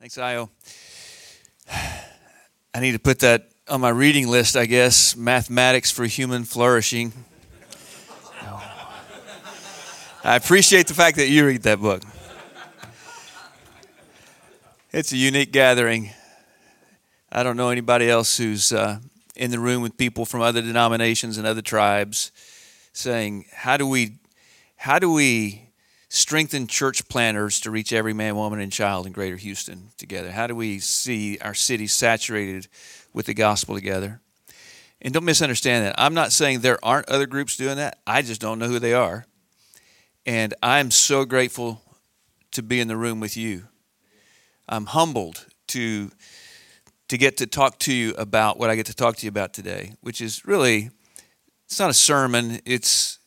Thanks, Io. I need to put that on my reading list, I guess. Mathematics for Human Flourishing. I appreciate the fact that you read that book. It's a unique gathering. I don't know anybody else who's uh, in the room with people from other denominations and other tribes saying, "How do we, how do we strengthen church planters to reach every man, woman, and child in Greater Houston together? How do we see our city saturated with the gospel together?" And don't misunderstand that. I'm not saying there aren't other groups doing that. I just don't know who they are. And I'm so grateful to be in the room with you. I'm humbled to to get to talk to you about what I get to talk to you about today, which is really it's not a sermon, it's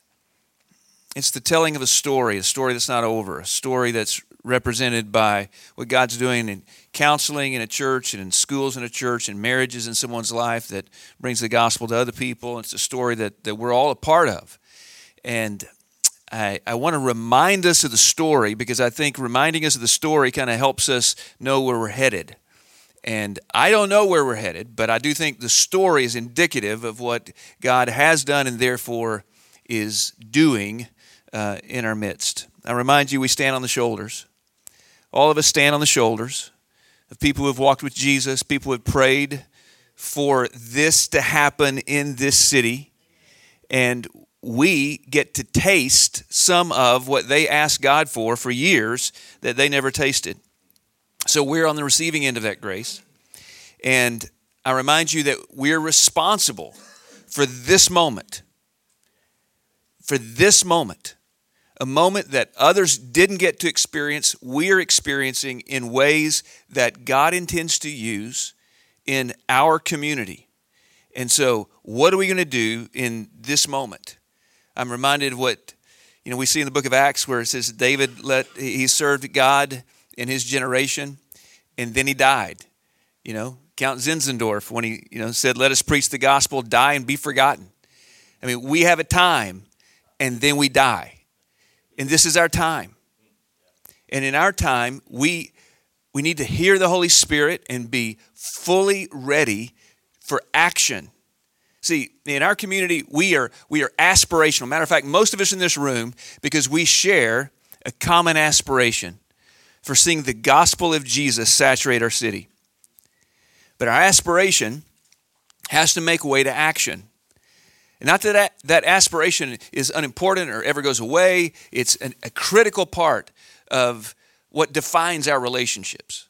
it's the telling of a story, a story that's not over, a story that's represented by what God's doing in counseling in a church and in schools in a church and marriages in someone's life that brings the gospel to other people. It's a story that, that we're all a part of. And I, I want to remind us of the story because I think reminding us of the story kind of helps us know where we're headed. And I don't know where we're headed, but I do think the story is indicative of what God has done and therefore is doing uh, in our midst. I remind you, we stand on the shoulders. All of us stand on the shoulders of people who have walked with Jesus, people who have prayed for this to happen in this city. And we get to taste some of what they asked God for for years that they never tasted. So we're on the receiving end of that grace. And I remind you that we're responsible for this moment. For this moment. A moment that others didn't get to experience, we're experiencing in ways that God intends to use in our community. And so, what are we going to do in this moment? I'm reminded of what you know we see in the book of Acts where it says David let he served God in his generation and then he died. You know, Count Zinzendorf when he you know said let us preach the gospel, die and be forgotten. I mean, we have a time and then we die. And this is our time. And in our time, we we need to hear the Holy Spirit and be fully ready for action See, in our community, we are, we are aspirational. Matter of fact, most of us in this room, because we share a common aspiration for seeing the gospel of Jesus saturate our city. But our aspiration has to make way to action. And not that, that aspiration is unimportant or ever goes away, it's an, a critical part of what defines our relationships.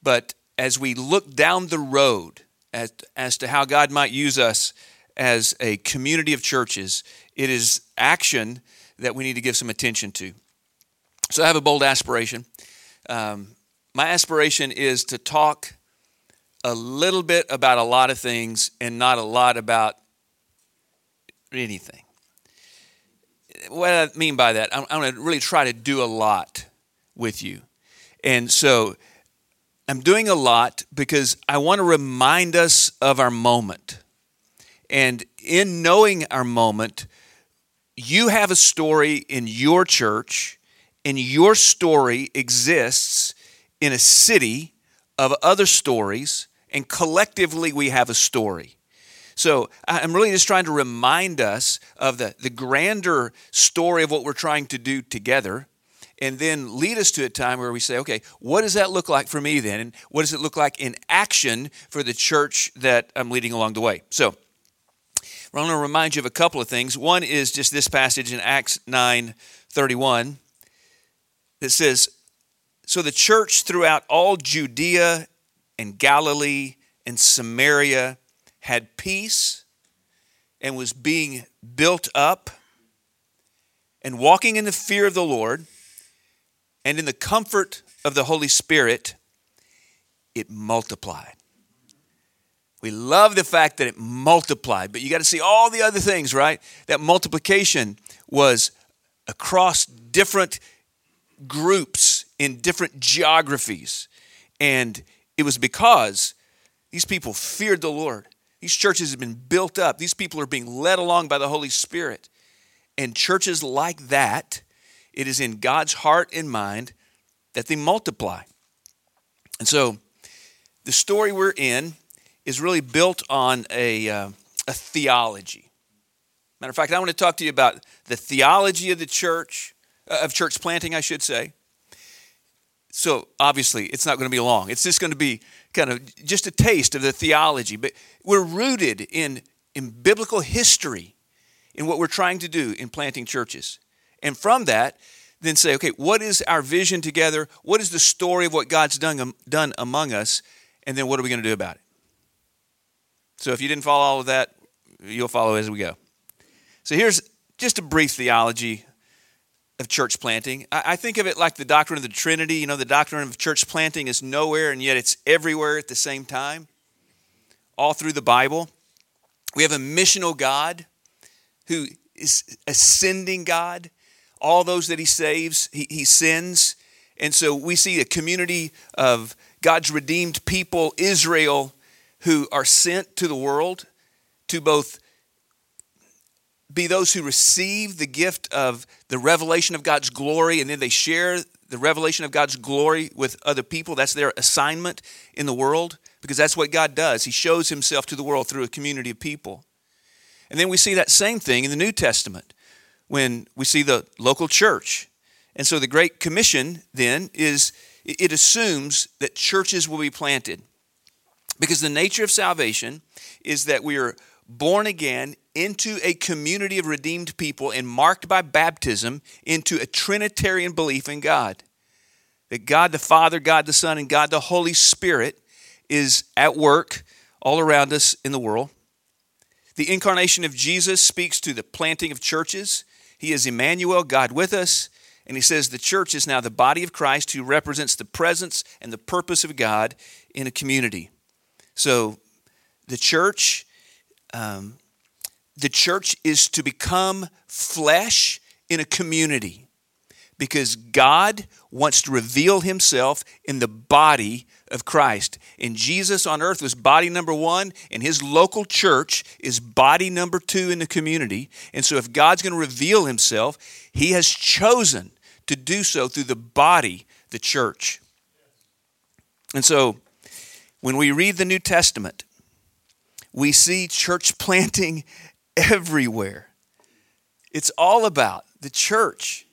But as we look down the road, as, as to how God might use us as a community of churches, it is action that we need to give some attention to. So I have a bold aspiration. Um, my aspiration is to talk a little bit about a lot of things and not a lot about anything. What I mean by that, I'm, I'm going to really try to do a lot with you. And so I'm doing a lot because I want to remind us of our moment. And in knowing our moment, you have a story in your church, and your story exists in a city of other stories, and collectively we have a story. So I'm really just trying to remind us of the, the grander story of what we're trying to do together and then lead us to a time where we say, okay, what does that look like for me then? And what does it look like in action for the church that I'm leading along the way? So, I want to remind you of a couple of things. One is just this passage in Acts 9 31 that says, So the church throughout all Judea and Galilee and Samaria had peace and was being built up and walking in the fear of the Lord and in the comfort of the Holy Spirit, it multiplied. We love the fact that it multiplied, but you got to see all the other things, right? That multiplication was across different groups in different geographies. And it was because these people feared the Lord. These churches have been built up, these people are being led along by the Holy Spirit. And churches like that it is in God's heart and mind that they multiply. And so the story we're in is really built on a, uh, a theology. Matter of fact, I want to talk to you about the theology of the church, uh, of church planting, I should say. So obviously, it's not going to be long. It's just going to be kind of just a taste of the theology. But we're rooted in, in biblical history in what we're trying to do in planting churches. And from that, then say, okay, what is our vision together? What is the story of what God's done, um, done among us? And then what are we going to do about it? So if you didn't follow all of that, you'll follow as we go. So here's just a brief theology of church planting. I think of it like the doctrine of the Trinity. You know, the doctrine of church planting is nowhere and yet it's everywhere at the same time, all through the Bible. We have a missional God who is ascending God all those that he saves, he, he sends. And so we see a community of God's redeemed people, Israel, who are sent to the world to both be those who receive the gift of the revelation of God's glory and then they share the revelation of God's glory with other people. That's their assignment in the world because that's what God does. He shows himself to the world through a community of people. And then we see that same thing in the New Testament when we see the local church. And so the Great Commission then is it assumes that churches will be planted. Because the nature of salvation is that we are born again into a community of redeemed people and marked by baptism into a Trinitarian belief in God. That God the Father, God the Son, and God the Holy Spirit is at work all around us in the world. The incarnation of Jesus speaks to the planting of churches he is Emmanuel, God with us. And he says the church is now the body of Christ who represents the presence and the purpose of God in a community. So the church, um, the church is to become flesh in a community because God wants to reveal himself in the body of Christ. And Jesus on earth was body number one, and his local church is body number two in the community. And so, if God's going to reveal himself, he has chosen to do so through the body, the church. And so, when we read the New Testament, we see church planting everywhere. It's all about the church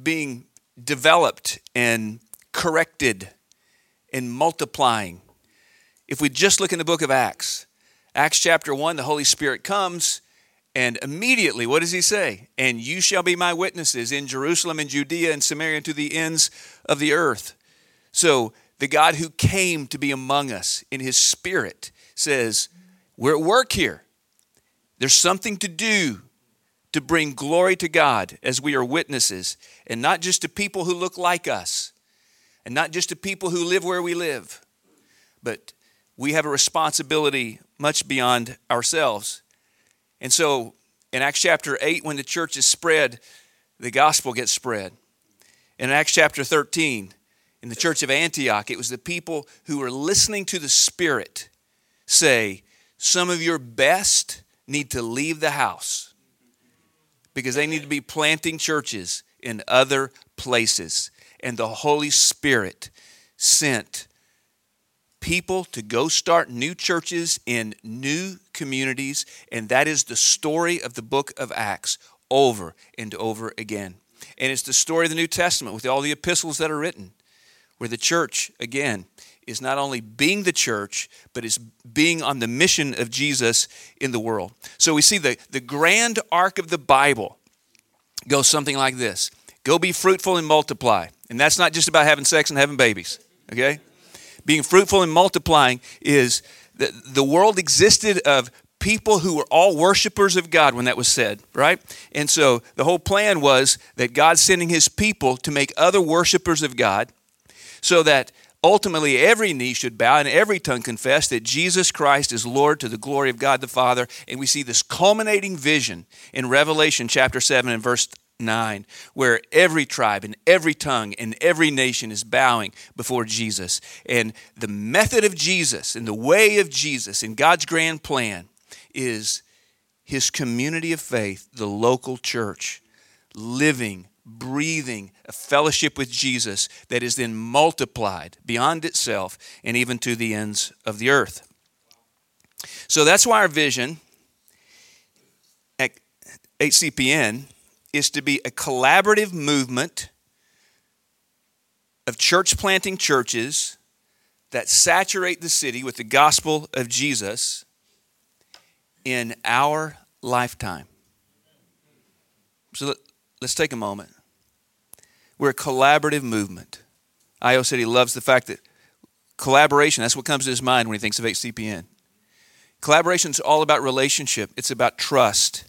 being developed and corrected and multiplying. If we just look in the book of Acts, Acts chapter 1, the Holy Spirit comes, and immediately, what does he say? And you shall be my witnesses in Jerusalem and Judea and Samaria and to the ends of the earth. So, the God who came to be among us in his spirit says, We're at work here. There's something to do to bring glory to God as we are witnesses, and not just to people who look like us, and not just to people who live where we live, but we have a responsibility much beyond ourselves. And so in Acts chapter 8, when the church is spread, the gospel gets spread. In Acts chapter 13, in the church of Antioch, it was the people who were listening to the Spirit say, Some of your best need to leave the house because they need to be planting churches in other places. And the Holy Spirit sent people to go start new churches in new communities. And that is the story of the book of Acts over and over again. And it's the story of the New Testament with all the epistles that are written, where the church, again, is not only being the church, but is being on the mission of Jesus in the world. So we see the, the grand arc of the Bible goes something like this Go be fruitful and multiply. And that's not just about having sex and having babies, okay? Being fruitful and multiplying is the, the world existed of people who were all worshipers of God when that was said, right? And so the whole plan was that God's sending his people to make other worshipers of God so that ultimately every knee should bow and every tongue confess that Jesus Christ is Lord to the glory of God the Father. And we see this culminating vision in Revelation chapter 7 and verse 9, where every tribe and every tongue and every nation is bowing before Jesus. And the method of Jesus and the way of Jesus in God's grand plan is his community of faith, the local church, living breathing, a fellowship with Jesus that is then multiplied beyond itself and even to the ends of the earth. So that's why our vision at HCPN is to be a collaborative movement of church planting churches that saturate the city with the gospel of Jesus in our lifetime. So let, us take a moment. We're a collaborative movement. Io he loves the fact that collaboration, that's what comes to his mind when he thinks of HCPN. Collaboration is all about relationship, it's about trust.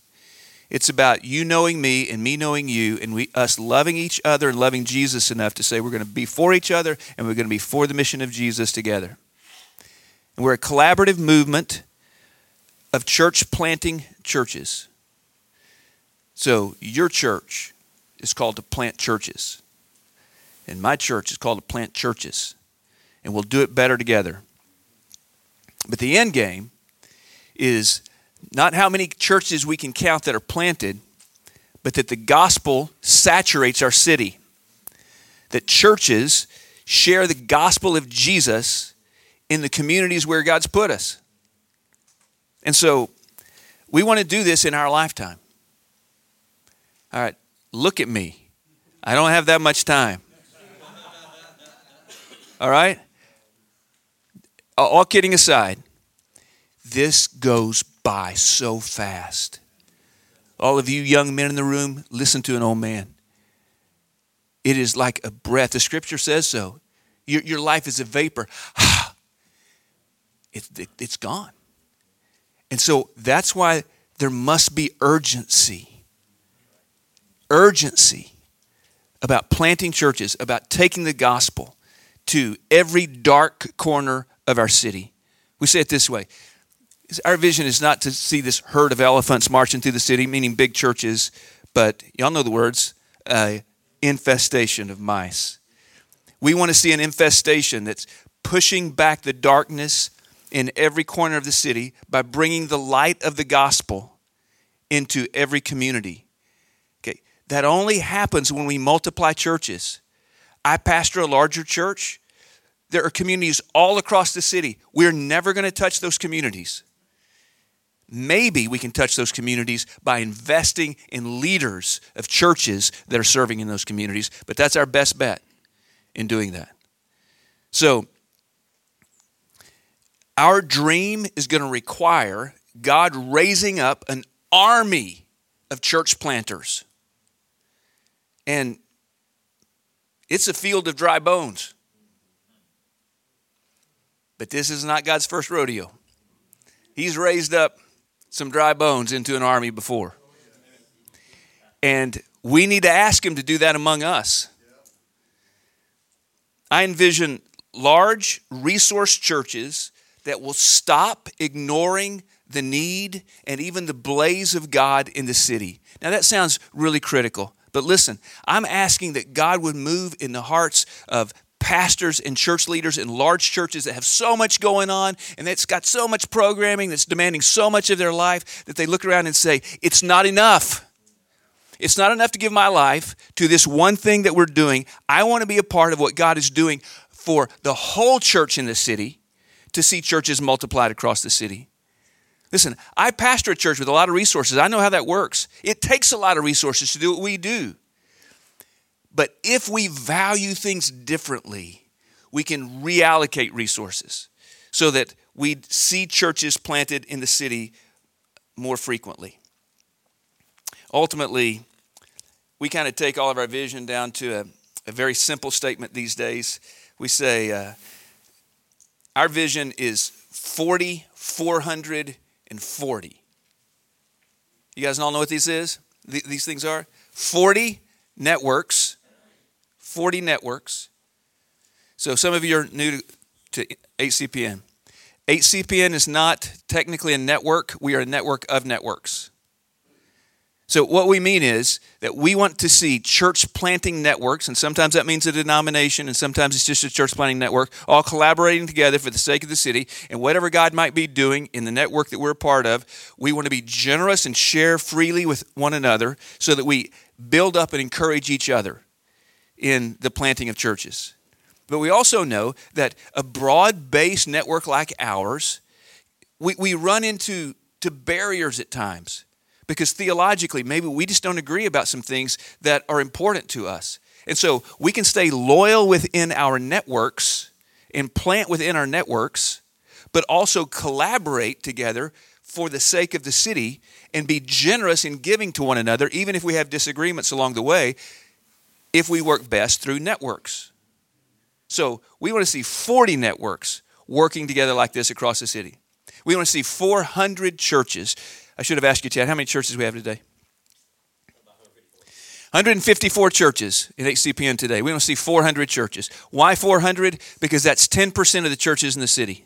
It's about you knowing me and me knowing you, and we, us loving each other and loving Jesus enough to say we're going to be for each other and we're going to be for the mission of Jesus together. And we're a collaborative movement of church planting churches. So, your church is called to plant churches, and my church is called to plant churches, and we'll do it better together. But the end game is not how many churches we can count that are planted, but that the gospel saturates our city. That churches share the gospel of Jesus in the communities where God's put us. And so we want to do this in our lifetime. All right, look at me. I don't have that much time. All right? All kidding aside, this goes by so fast. All of you young men in the room, listen to an old man. It is like a breath. The scripture says so. Your, your life is a vapor. it, it, it's gone. And so that's why there must be urgency. Urgency about planting churches, about taking the gospel to every dark corner of our city. We say it this way our vision is not to see this herd of elephants marching through the city, meaning big churches, but y'all know the words uh, infestation of mice. We want to see an infestation that's pushing back the darkness in every corner of the city by bringing the light of the gospel into every community. That only happens when we multiply churches. I pastor a larger church. There are communities all across the city. We're never going to touch those communities maybe we can touch those communities by investing in leaders of churches that are serving in those communities. But that's our best bet in doing that. So, our dream is going to require God raising up an army of church planters. And it's a field of dry bones. But this is not God's first rodeo. He's raised up some dry bones into an army before. And we need to ask Him to do that among us. I envision large resource churches that will stop ignoring the need and even the blaze of God in the city. Now, that sounds really critical, but listen, I'm asking that God would move in the hearts of pastors and church leaders in large churches that have so much going on and that's got so much programming that's demanding so much of their life that they look around and say, It's not enough. It's not enough to give my life to this one thing that we're doing. I want to be a part of what God is doing for the whole church in the city to see churches multiplied across the city. Listen, I pastor a church with a lot of resources. I know how that works. It takes a lot of resources to do what we do. But if we value things differently, we can reallocate resources so that we see churches planted in the city more frequently. Ultimately, we kind of take all of our vision down to a, a very simple statement these days. We say, uh, Our vision is 40, You guys all know what this is? These things are 40 networks 40 networks. So some of you are new to, to HCPN. HCPN is not technically a network, we are a network of networks. So, what we mean is that we want to see church planting networks, and sometimes that means a denomination, and sometimes it's just a church planting network, all collaborating together for the sake of the city. And whatever God might be doing in the network that we're a part of, we want to be generous and share freely with one another so that we build up and encourage each other in the planting of churches. But we also know that a broad based network like ours, we, we run into to barriers at times because theologically, maybe we just don't agree about some things that are important to us. And so we can stay loyal within our networks and plant within our networks, but also collaborate together for the sake of the city and be generous in giving to one another, even if we have disagreements along the way, if we work best through networks. So we want to see 40 networks working together like this across the city. We want to see 400 churches I should have asked you, Chad, how many churches we have today? 154 churches in HCPN today. We don't see 400 churches. Why 400? Because that's 10% of the churches in the city.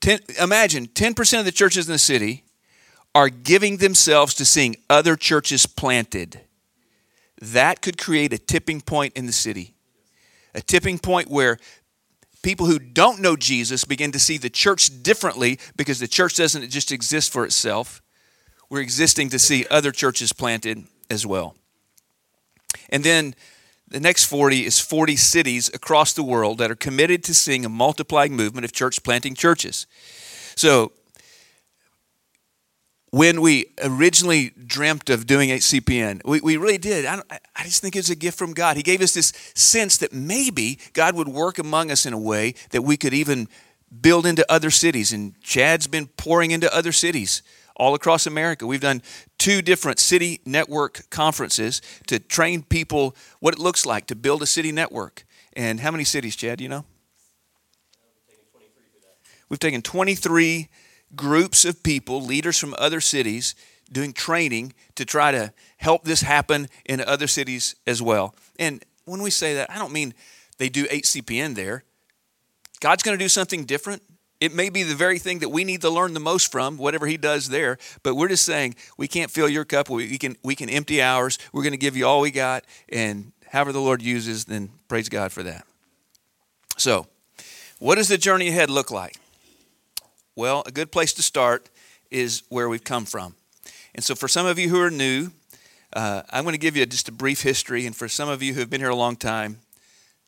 Ten, imagine 10% of the churches in the city are giving themselves to seeing other churches planted. That could create a tipping point in the city. A tipping point where people who don't know Jesus begin to see the church differently because the church doesn't just exist for itself we're existing to see other churches planted as well. And then the next 40 is 40 cities across the world that are committed to seeing a multiplying movement of church planting churches. So, when we originally dreamt of doing HCPN, we, we really did. I, I just think it's a gift from God. He gave us this sense that maybe God would work among us in a way that we could even build into other cities. And Chad's been pouring into other cities all across America. We've done two different city network conferences to train people what it looks like to build a city network. And how many cities, Chad, you know? We've taken 23 groups of people, leaders from other cities, doing training to try to help this happen in other cities as well. And when we say that, I don't mean they do HCPN there. God's going to do something different it may be the very thing that we need to learn the most from, whatever he does there, but we're just saying we can't fill your cup. We can, we can empty ours. We're going to give you all we got, and however the Lord uses, then praise God for that. So, what does the journey ahead look like? Well, a good place to start is where we've come from. And so, for some of you who are new, uh, I'm going to give you just a brief history. And for some of you who have been here a long time,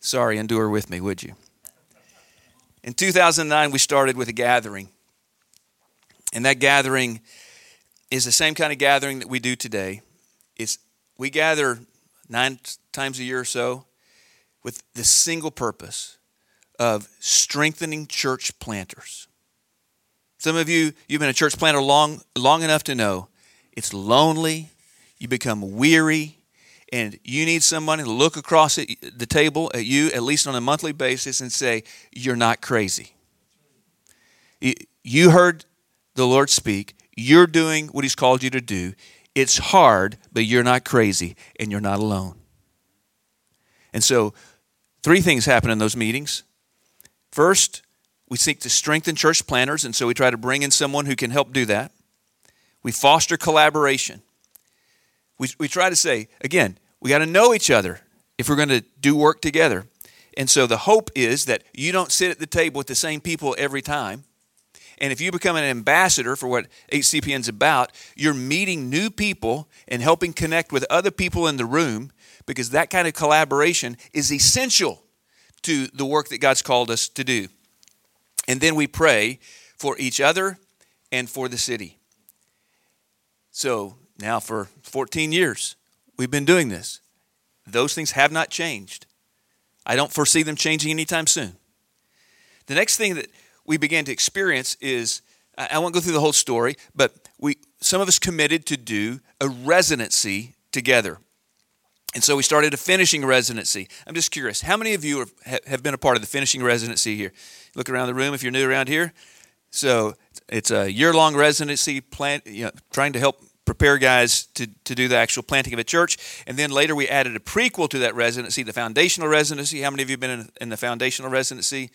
sorry, endure with me, would you? In 2009, we started with a gathering. And that gathering is the same kind of gathering that we do today. It's, we gather nine times a year or so with the single purpose of strengthening church planters. Some of you, you've been a church planter long, long enough to know it's lonely, you become weary, and you need somebody to look across the table at you, at least on a monthly basis, and say, You're not crazy. You heard the Lord speak. You're doing what He's called you to do. It's hard, but you're not crazy, and you're not alone. And so, three things happen in those meetings. First, we seek to strengthen church planters, and so we try to bring in someone who can help do that. We foster collaboration. We, we try to say, again, we got to know each other if we're going to do work together. And so the hope is that you don't sit at the table with the same people every time. And if you become an ambassador for what HCPN is about, you're meeting new people and helping connect with other people in the room because that kind of collaboration is essential to the work that God's called us to do. And then we pray for each other and for the city. So now for 14 years, We've been doing this. Those things have not changed. I don't foresee them changing anytime soon. The next thing that we began to experience is I won't go through the whole story, but we some of us committed to do a residency together. And so we started a finishing residency. I'm just curious, how many of you have been a part of the finishing residency here? Look around the room if you're new around here. So it's a year long residency plan, you know, trying to help prepare guys to, to do the actual planting of a church. And then later we added a prequel to that residency, the foundational residency. How many of you have been in, in the foundational residency?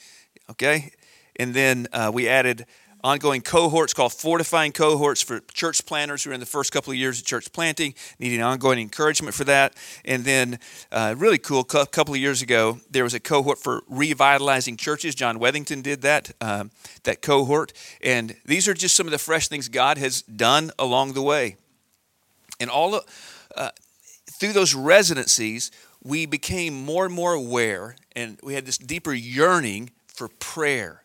Okay. And then uh, we added ongoing cohorts called fortifying cohorts for church planters who are in the first couple of years of church planting, needing ongoing encouragement for that. And then, uh, really cool, a couple of years ago, there was a cohort for revitalizing churches. John Wethington did that, um, that cohort. And these are just some of the fresh things God has done along the way. And all uh, through those residencies, we became more and more aware, and we had this deeper yearning for prayer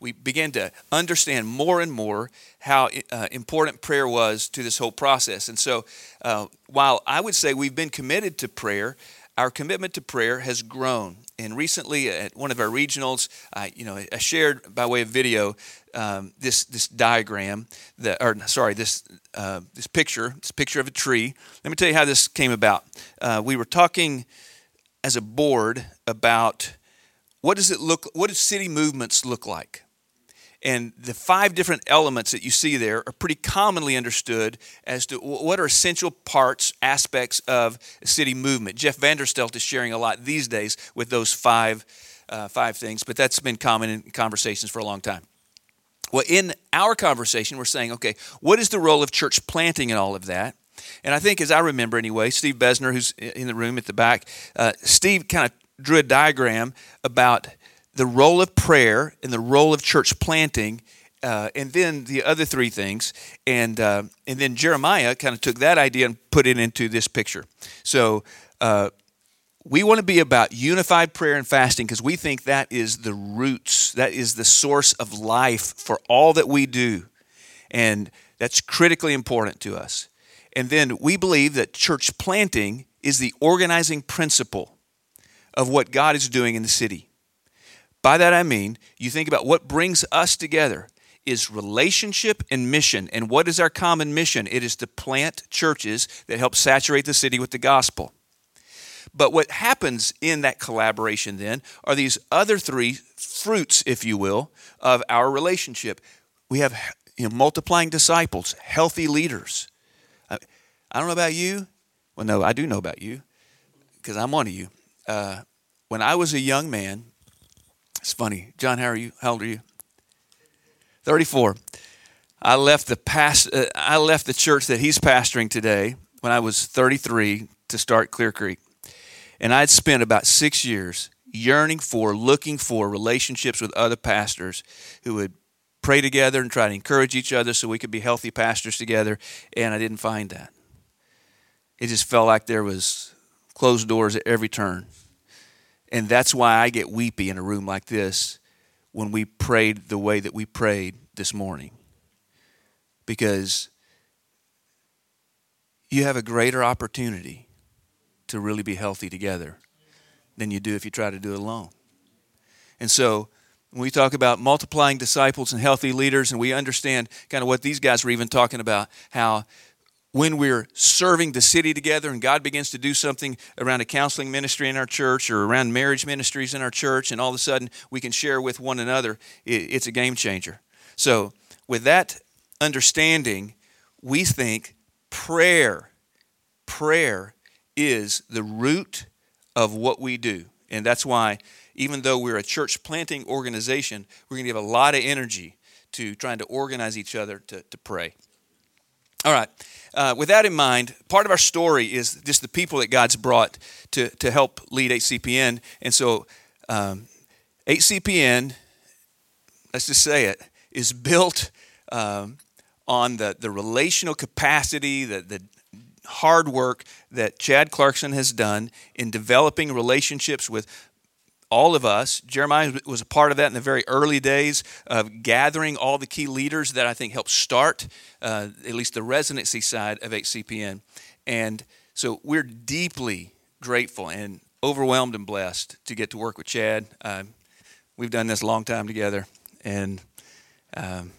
we began to understand more and more how uh, important prayer was to this whole process. And so, uh, while I would say we've been committed to prayer, our commitment to prayer has grown. And recently, at one of our regionals, I, you know, I shared by way of video um, this this diagram, that, or sorry, this uh, this picture, this picture of a tree. Let me tell you how this came about. Uh, we were talking as a board about what does it look, what do city movements look like? And the five different elements that you see there are pretty commonly understood as to what are essential parts, aspects of city movement. Jeff Vanderstelt is sharing a lot these days with those five, uh, five things, but that's been common in conversations for a long time. Well, in our conversation, we're saying, okay, what is the role of church planting in all of that? And I think, as I remember anyway, Steve Besner, who's in the room at the back, uh, Steve kind of drew a diagram about the role of prayer and the role of church planting, uh, and then the other three things. And, uh, and then Jeremiah kind of took that idea and put it into this picture. So uh, we want to be about unified prayer and fasting because we think that is the roots, that is the source of life for all that we do. And that's critically important to us. And then we believe that church planting is the organizing principle of what God is doing in the city. By that I mean, you think about what brings us together is relationship and mission. And what is our common mission? It is to plant churches that help saturate the city with the gospel. But what happens in that collaboration then are these other three fruits, if you will, of our relationship. We have you know, multiplying disciples, healthy leaders. I, I, don't know about you. Well, no, I do know about you because I'm one of you. Uh, when I was a young man, it's funny. John, how are you? How old are you? 34. I left the past, uh, I left the church that he's pastoring today when I was 33 to start Clear Creek. And I'd spent about 6 years yearning for, looking for relationships with other pastors who would pray together and try to encourage each other so we could be healthy pastors together, and I didn't find that. It just felt like there was closed doors at every turn. And that's why I get weepy in a room like this when we prayed the way that we prayed this morning. Because you have a greater opportunity to really be healthy together than you do if you try to do it alone. And so, when we talk about multiplying disciples and healthy leaders, and we understand kind of what these guys were even talking about, how when we're serving the city together and God begins to do something around a counseling ministry in our church or around marriage ministries in our church, and all of a sudden we can share with one another, it's a game changer. So, with that understanding, we think prayer, prayer is the root of what we do. And that's why, even though we're a church planting organization, we're going to give a lot of energy to trying to organize each other to, to pray. All right. Uh, with that in mind, part of our story is just the people that God's brought to, to help lead HCPN. And so, um, HCPN, let's just say it, is built um, on the, the relational capacity, the, the hard work that Chad Clarkson has done in developing relationships with all of us. Jeremiah was a part of that in the very early days of gathering all the key leaders that I think helped start uh, at least the residency side of HCPN. And so we're deeply grateful and overwhelmed and blessed to get to work with Chad. Uh, we've done this a long time together, and um,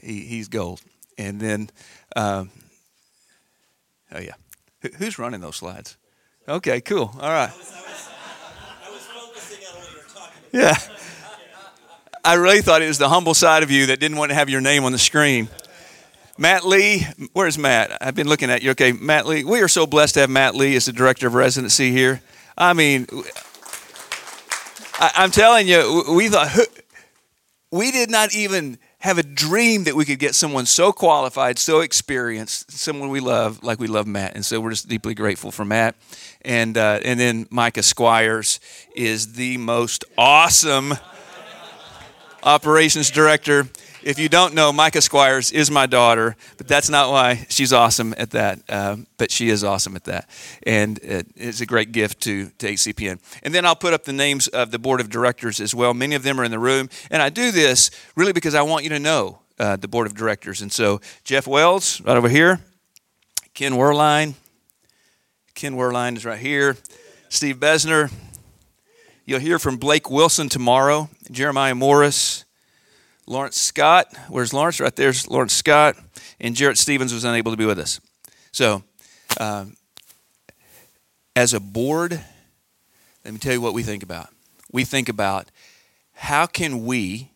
he, he's gold. And then, um, oh yeah, who's running those slides? Okay, cool. All right. Yeah. I really thought it was the humble side of you that didn't want to have your name on the screen. Matt Lee, where's Matt? I've been looking at you. Okay, Matt Lee. We are so blessed to have Matt Lee as the director of residency here. I mean, I, am telling you, we thought we did not even have a dream that we could get someone so qualified, so experienced, someone we love, like we love Matt. And so we're just deeply grateful for Matt. And, uh, and then Micah Squires is the most awesome operations director if you don't know, Micah Squires is my daughter, but that's not why she's awesome at that. Um, but she is awesome at that. And it's a great gift to, to HCPN. And then I'll put up the names of the board of directors as well. Many of them are in the room. And I do this really because I want you to know uh, the board of directors. And so Jeff Wells, right over here, Ken Werline. Ken Werline is right here. Steve Besner. You'll hear from Blake Wilson tomorrow. Jeremiah Morris. Lawrence Scott. Where's Lawrence? Right there's Lawrence Scott. And Jarrett Stevens was unable to be with us. So, um, as a board, let me tell you what we think about. We think about how can we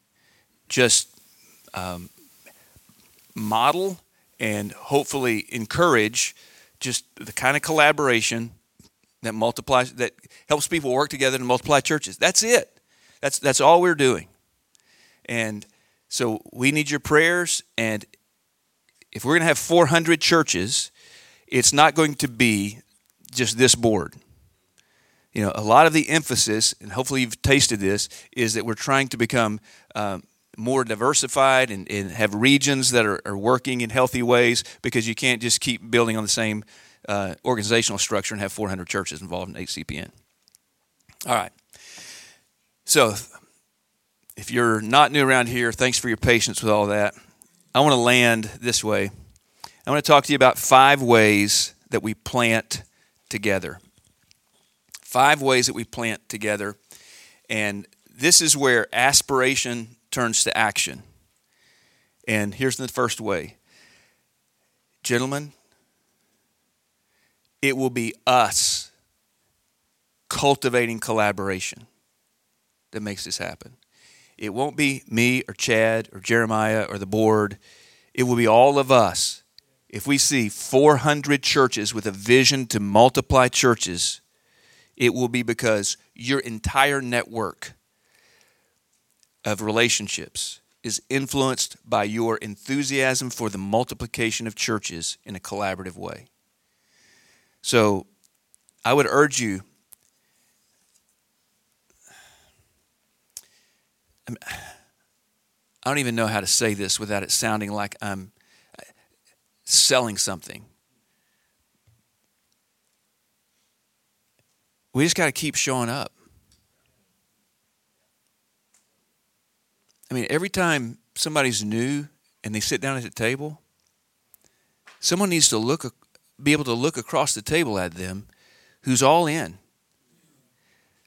just um, model and hopefully encourage just the kind of collaboration that multiplies that helps people work together to multiply churches. That's it. That's that's all we're doing. And so we need your prayers. And if we're going to have 400 churches, it's not going to be just this board. You know, a lot of the emphasis, and hopefully you've tasted this, is that we're trying to become um, more diversified and, and, have regions that are, are, working in healthy ways because you can't just keep building on the same uh, organizational structure and have 400 churches involved in HCPN. All right. So if you're not new around here, thanks for your patience with all that. I want to land this way. I want to talk to you about five ways that we plant together. Five ways that we plant together. And this is where aspiration turns to action. And here's the first way. Gentlemen, it will be us cultivating collaboration that makes this happen. It won't be me or Chad or Jeremiah or the board. It will be all of us. If we see 400 churches with a vision to multiply churches, it will be because your entire network of relationships is influenced by your enthusiasm for the multiplication of churches in a collaborative way. So I would urge you I don't even know how to say this without it sounding like I'm selling something. We just got to keep showing up. I mean, every time somebody's new and they sit down at the table, someone needs to look, be able to look across the table at them who's all in.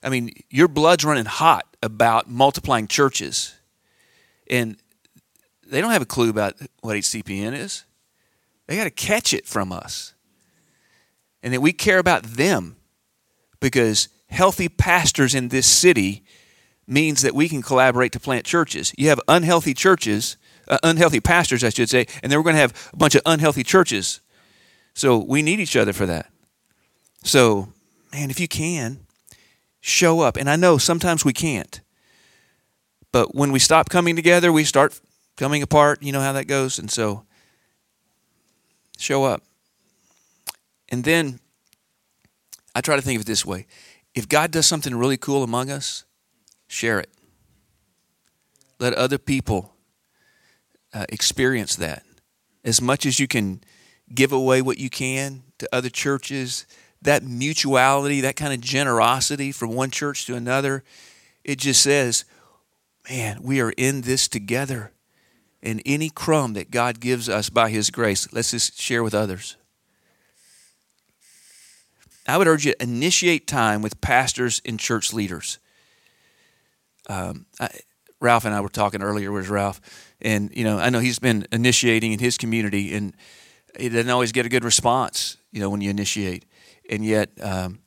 I mean, your blood's running hot about multiplying churches. And they don't have a clue about what HCPN is. They got to catch it from us. And that we care about them because healthy pastors in this city means that we can collaborate to plant churches. You have unhealthy churches, uh, unhealthy pastors, I should say, and then we're going to have a bunch of unhealthy churches. So we need each other for that. So, man, if you can, show up. And I know sometimes we can't. But when we stop coming together, we start coming apart. You know how that goes. And so, show up. And then I try to think of it this way if God does something really cool among us, share it. Let other people uh, experience that. As much as you can give away what you can to other churches, that mutuality, that kind of generosity from one church to another, it just says, man, we are in this together. And any crumb that God gives us by His grace, let's just share with others. I would urge you to initiate time with pastors and church leaders. Um, I, Ralph and I were talking earlier. Where's Ralph? And you know, I know he's been initiating in his community, and he doesn't always get a good response. You know, when you initiate, and yet um,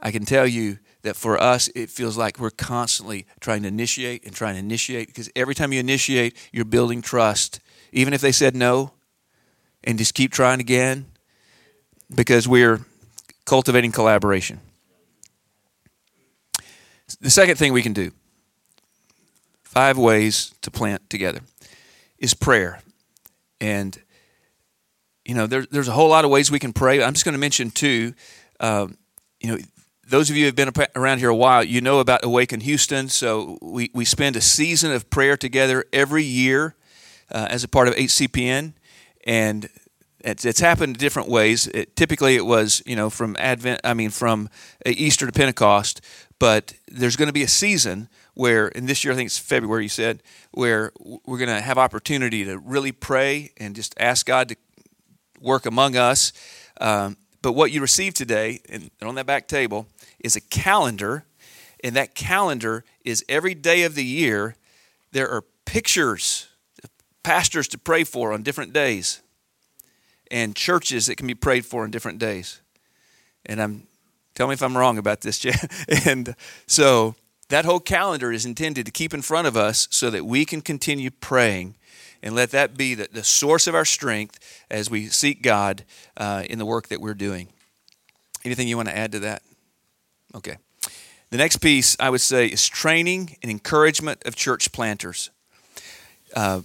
I can tell you that for us, it feels like we're constantly trying to initiate and trying to initiate because every time you initiate, you're building trust. Even if they said no, and just keep trying again because we're cultivating collaboration. The second thing we can do five ways to plant together is prayer. And, you know, there, there's a whole lot of ways we can pray. I'm just going to mention two. Um, you know, those of you who have been around here a while, you know about Awaken Houston. So we, we spend a season of prayer together every year uh, as a part of HCPN. And it's, it's happened in different ways. It, typically, it was, you know, from Advent, I mean, from Easter to Pentecost. But there's going to be a season where, and this year I think it's February, you said, where we're going to have opportunity to really pray and just ask God to work among us. Um, but what you received today, and on that back table, is a calendar, and that calendar is every day of the year. There are pictures, pastors to pray for on different days, and churches that can be prayed for on different days. And I'm tell me if I'm wrong about this, Jen. and so that whole calendar is intended to keep in front of us so that we can continue praying and let that be the, the source of our strength as we seek God uh, in the work that we're doing. Anything you want to add to that? Okay. The next piece I would say is training and encouragement of church planters. Uh,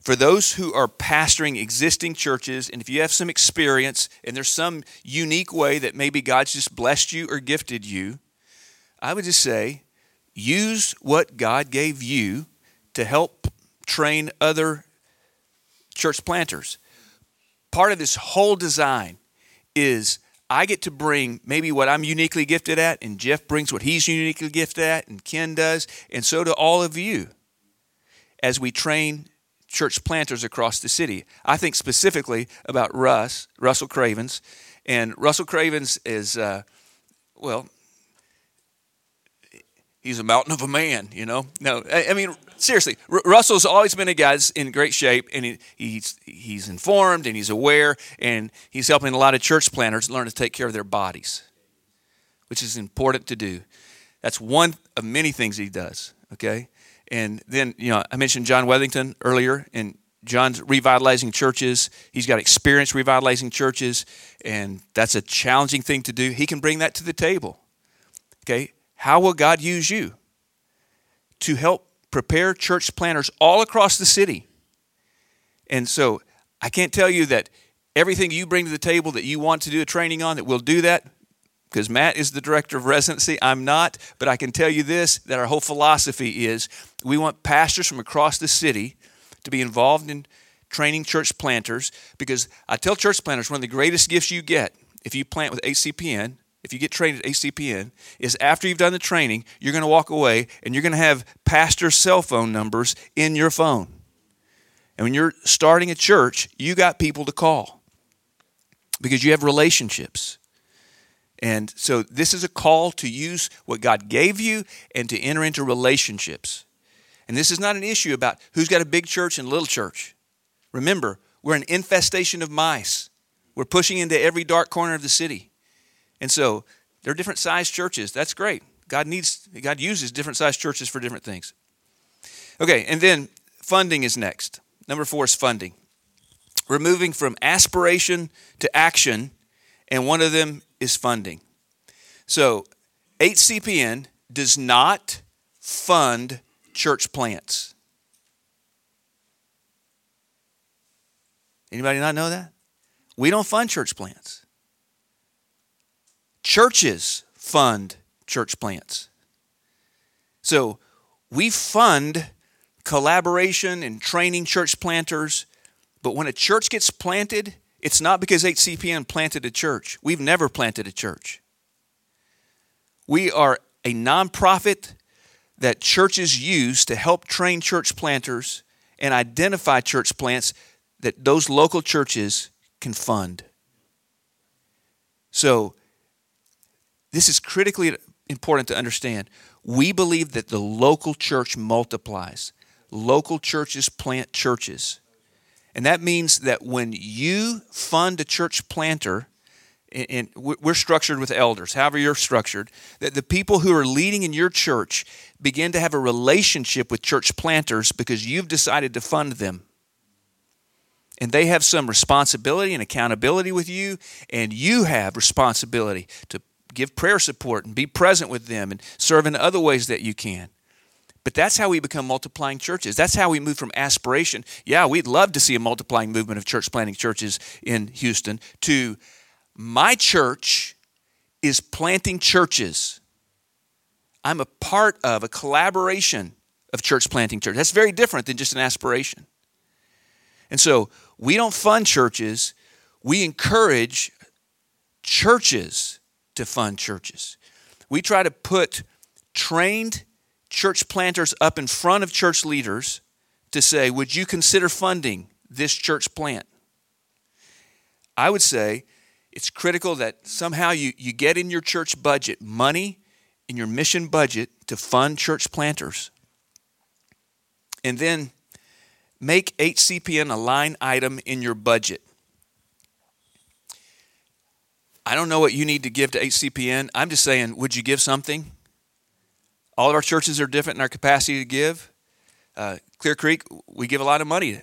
for those who are pastoring existing churches, and if you have some experience and there's some unique way that maybe God's just blessed you or gifted you, I would just say use what God gave you to help train other church planters. Part of this whole design is I get to bring maybe what I'm uniquely gifted at, and Jeff brings what he's uniquely gifted at, and Ken does, and so do all of you as we train church planters across the city. I think specifically about Russ, Russell Cravens, and Russell Cravens is, uh, well, he's a mountain of a man, you know. No, I, I mean seriously, R- Russell's always been a guy that's in great shape, and he, he's he's informed and he's aware, and he's helping a lot of church planters learn to take care of their bodies, which is important to do. That's one of many things he does. Okay, and then you know I mentioned John Wethington earlier, and John's revitalizing churches. He's got experience revitalizing churches, and that's a challenging thing to do. He can bring that to the table. Okay, how will God use you to help prepare church planters all across the city? And so I can't tell you that everything you bring to the table that you want to do a training on that we'll do that because Matt is the director of residency. I'm not, but I can tell you this that our whole philosophy is we want pastors from across the city to be involved in training church planters because I tell church planters one of the greatest gifts you get if you plant with HCPN if you get trained at HCPN, is after you've done the training, you're going to walk away and you're going to have pastor cell phone numbers in your phone. And when you're starting a church, you got people to call because you have relationships. And so this is a call to use what God gave you and to enter into relationships. And this is not an issue about who's got a big church and little church. Remember, we're an infestation of mice. We're pushing into every dark corner of the city. And so there are different sized churches. That's great. God needs God uses different sized churches for different things. Okay, and then funding is next. Number 4 is funding. We're moving from aspiration to action, and one of them is funding. So, HCPN does not fund church plants. Anybody not know that? We don't fund church plants. Churches fund church plants. So we fund collaboration and training church planters, but when a church gets planted, it's not because HCPN planted a church. We've never planted a church. We are a nonprofit that churches use to help train church planters and identify church plants that those local churches can fund. So this is critically important to understand. We believe that the local church multiplies. Local churches plant churches. And that means that when you fund a church planter, and we're structured with elders, however you're structured, that the people who are leading in your church begin to have a relationship with church planters because you've decided to fund them. And they have some responsibility and accountability with you, and you have responsibility to give prayer support and be present with them and serve in other ways that you can. But that's how we become multiplying churches. That's how we move from aspiration. Yeah, we'd love to see a multiplying movement of church planting churches in Houston to my church is planting churches. I'm a part of a collaboration of church planting church. That's very different than just an aspiration. And so we don't fund churches, we encourage churches to fund churches. We try to put trained church planters up in front of church leaders to say, Would you consider funding this church plant? I would say it's critical that somehow you, you get in your church budget money in your mission budget to fund church planters. And then make HCPN a line item in your budget. I don't know what you need to give to HCPN. I'm just saying, would you give something? All of our churches are different in our capacity to give. Uh, Clear Creek, we give a lot of money.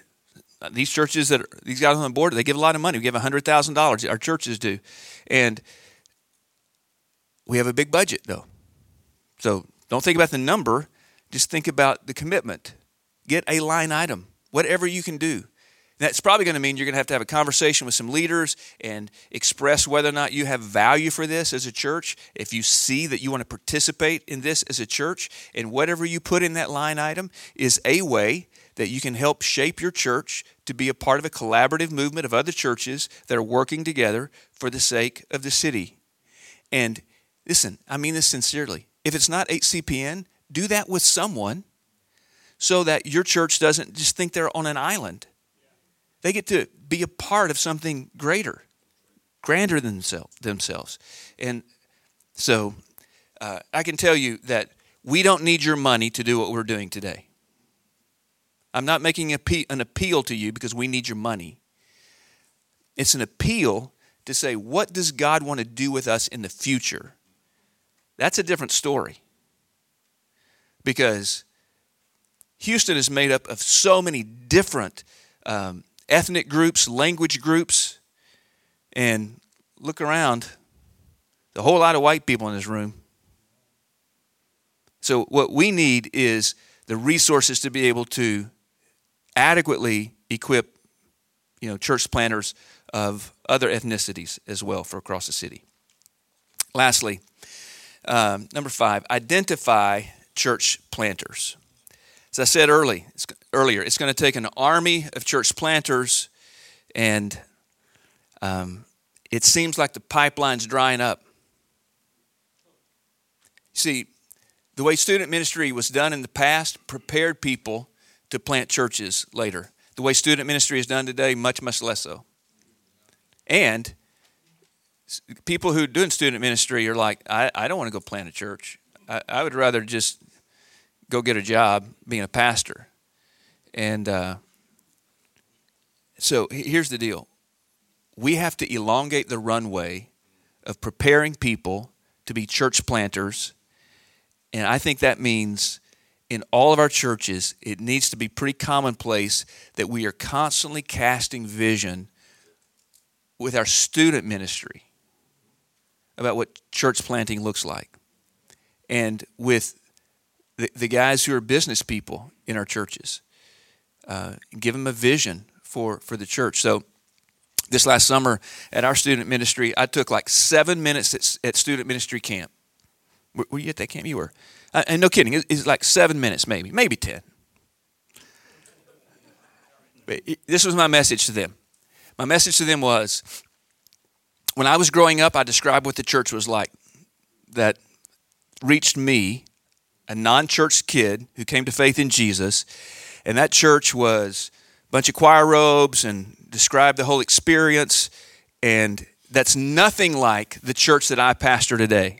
These churches that are, these guys on the board, they give a lot of money. We give hundred thousand dollars. Our churches do, and we have a big budget though. So don't think about the number. Just think about the commitment. Get a line item, whatever you can do. That's probably going to mean you're going to have to have a conversation with some leaders and express whether or not you have value for this as a church. If you see that you want to participate in this as a church, and whatever you put in that line item is a way that you can help shape your church to be a part of a collaborative movement of other churches that are working together for the sake of the city. And listen, I mean this sincerely. If it's not HCPN, do that with someone so that your church doesn't just think they're on an island they get to be a part of something greater, grander than themselves. And so uh, I can tell you that we don't need your money to do what we're doing today. I'm not making an appeal to you because we need your money. It's an appeal to say, what does God want to do with us in the future? That's a different story. Because Houston is made up of so many different um, ethnic groups, language groups, and look around. A whole lot of white people in this room. So, what we need is the resources to be able to adequately equip you know, church planters of other ethnicities as well for across the city. Lastly, um, number five, identify church planters. As I said early, it's, earlier, it's going to take an army of church planters, and um, it seems like the pipeline's drying up. See, the way student ministry was done in the past prepared people to plant churches later. The way student ministry is done today, much, much less so. And people who are doing student ministry are like, I, I don't want to go plant a church. I, I would rather just go get a job being a pastor. And uh, so here's the deal we have to elongate the runway of preparing people to be church planters. And I think that means in all of our churches, it needs to be pretty commonplace that we are constantly casting vision with our student ministry about what church planting looks like. And with the, the guys who are business people in our churches. Uh, give them a vision for, for the church. So, this last summer at our student ministry, I took like seven minutes at, at student ministry camp. Were, you at that camp? You were. Uh, and no kidding, it, it's like seven minutes, maybe, maybe 10. But it, this was my message to them. My message to them was when I was growing up, I described what the church was like that reached me a non church kid who came to faith in Jesus. And that church was a bunch of choir robes and described the whole experience. And that's nothing like the church that I pastor today.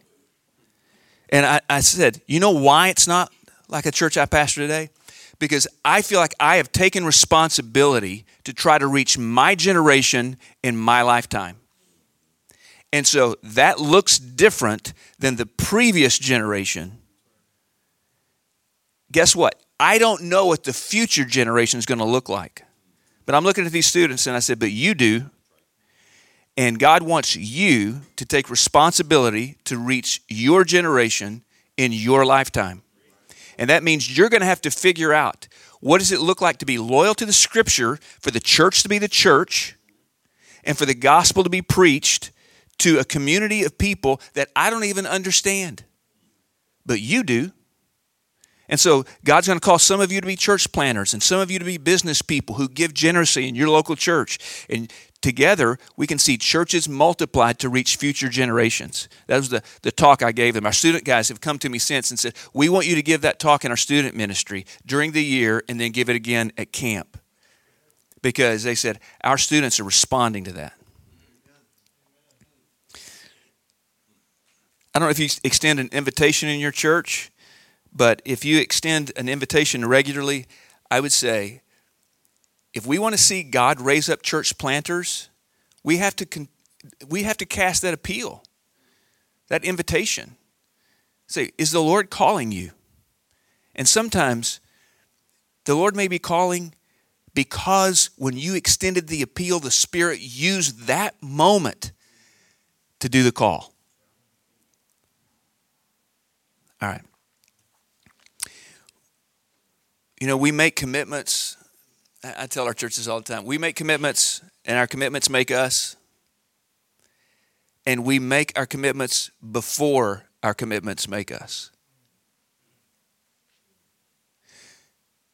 And I, I said, you know why it's not like a church I pastor today? Because I feel like I have taken responsibility to try to reach my generation in my lifetime. And so that looks different than the previous generation guess what? I don't know what the future generation is going to look like. But I'm looking at these students and I said, But you do. And God wants you to take responsibility to reach your generation in your lifetime. And that means you're going to have to figure out what does it look like to be loyal to the scripture, for the church to be the church, and for the gospel to be preached to a community of people that I don't even understand. But you do. And so God's going to call some of you to be church planters and some of you to be business people who give generously in your local church. And together we can see churches multiplied to reach future generations. That was the, the talk I gave them. Our student guys have come to me since and said, We want you to give that talk in our student ministry during the year and then give it again at camp. Because they said, Our students are responding to that. I don't know if you extend an invitation in your church, but if you extend an invitation regularly, I would say if we want to see God raise up church planters, we have to con- we have to cast that appeal, that invitation. Say, is the Lord calling you? And sometimes the Lord may be calling because when you extended the appeal, the Spirit used that moment to do the call. All right. You know, we make commitments. I tell our churches all the time we make commitments, and our commitments make us. And we make our commitments before our commitments make us.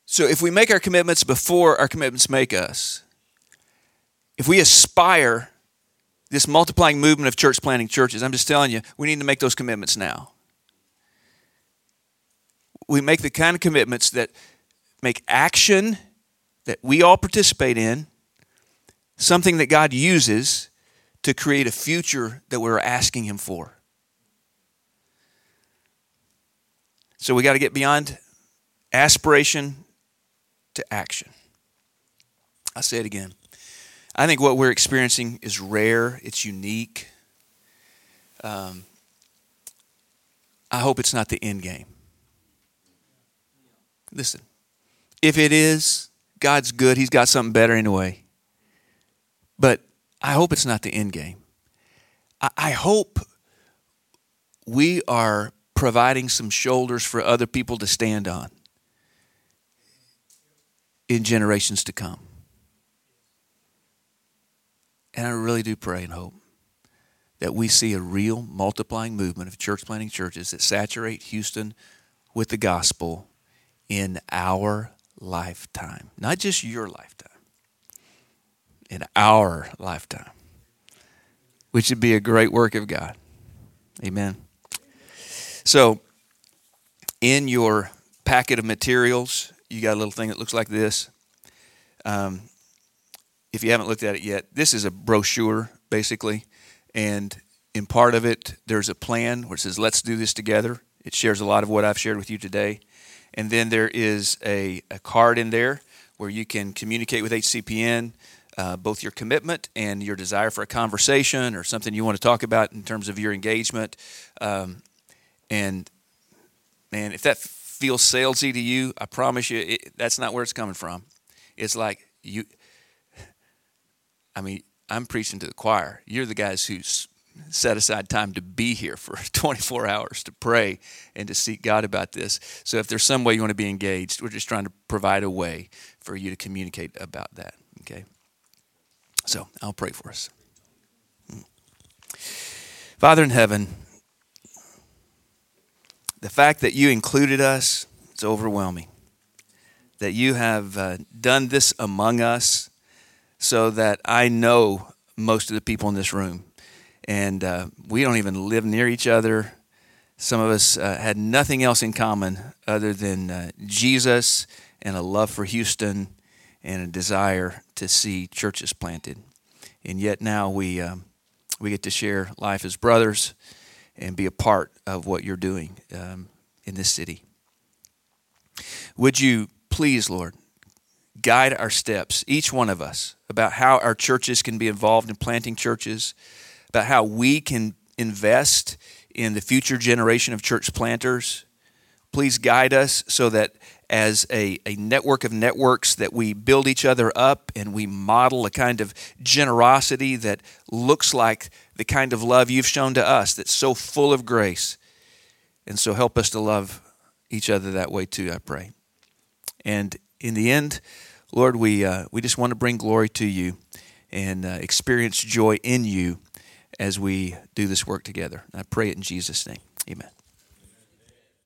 So if we make our commitments before our commitments make us, if we aspire this multiplying movement of church planting churches, I'm just telling you, we need to make those commitments now we make the kind of commitments that make action that we all participate in something that God uses to create a future that we're asking Him for. So we got to get beyond aspiration to action. I'll say it again. I think what we're experiencing is rare, it's unique. Um, I hope it's not the end game. Listen, if it is, God's good. He's got something better anyway. But I hope it's not the end game. I, hope we are providing some shoulders for other people to stand on in generations to come. And I really do pray and hope that we see a real multiplying movement of church planting churches that saturate Houston with the gospel in our lifetime, not just your lifetime, in our lifetime, which would be a great work of God. Amen. So, in your packet of materials, you got a little thing that looks like this. Um, if you haven't looked at it yet, this is a brochure, basically. And in part of it, there's a plan where it says, let's do this together. It shares a lot of what I've shared with you today. And then there is a, a card in there where you can communicate with HCPN uh, both your commitment and your desire for a conversation or something you want to talk about in terms of your engagement. Um, and man, if that feels salesy to you, I promise you it, that's not where it's coming from. It's like you, I mean, I'm preaching to the choir. You're the guys who's set aside time to be here for 24 hours to pray and to seek God about this. So if there's some way you want to be engaged, we're just trying to provide a way for you to communicate about that. Okay? So I'll pray for us. Father in heaven, the fact that you included us, it's overwhelming. That you have uh, done this among us so that I know most of the people in this room and uh, we don't even live near each other. Some of us uh, had nothing else in common other than uh, Jesus and a love for Houston and a desire to see churches planted. And yet now we um, we get to share life as brothers and be a part of what you're doing um, in this city. Would you please, Lord, guide our steps, each one of us, about how our churches can be involved in planting churches about how we can invest in the future generation of church planters. Please guide us so that as a, a network of networks that we build each other up and we model a kind of generosity that looks like the kind of love you've shown to us that's so full of grace. And so help us to love each other that way too, I pray. And in the end, Lord, we, uh, we just want to bring glory to you and uh, experience joy in you as we do this work together. I pray it in Jesus' name. Amen.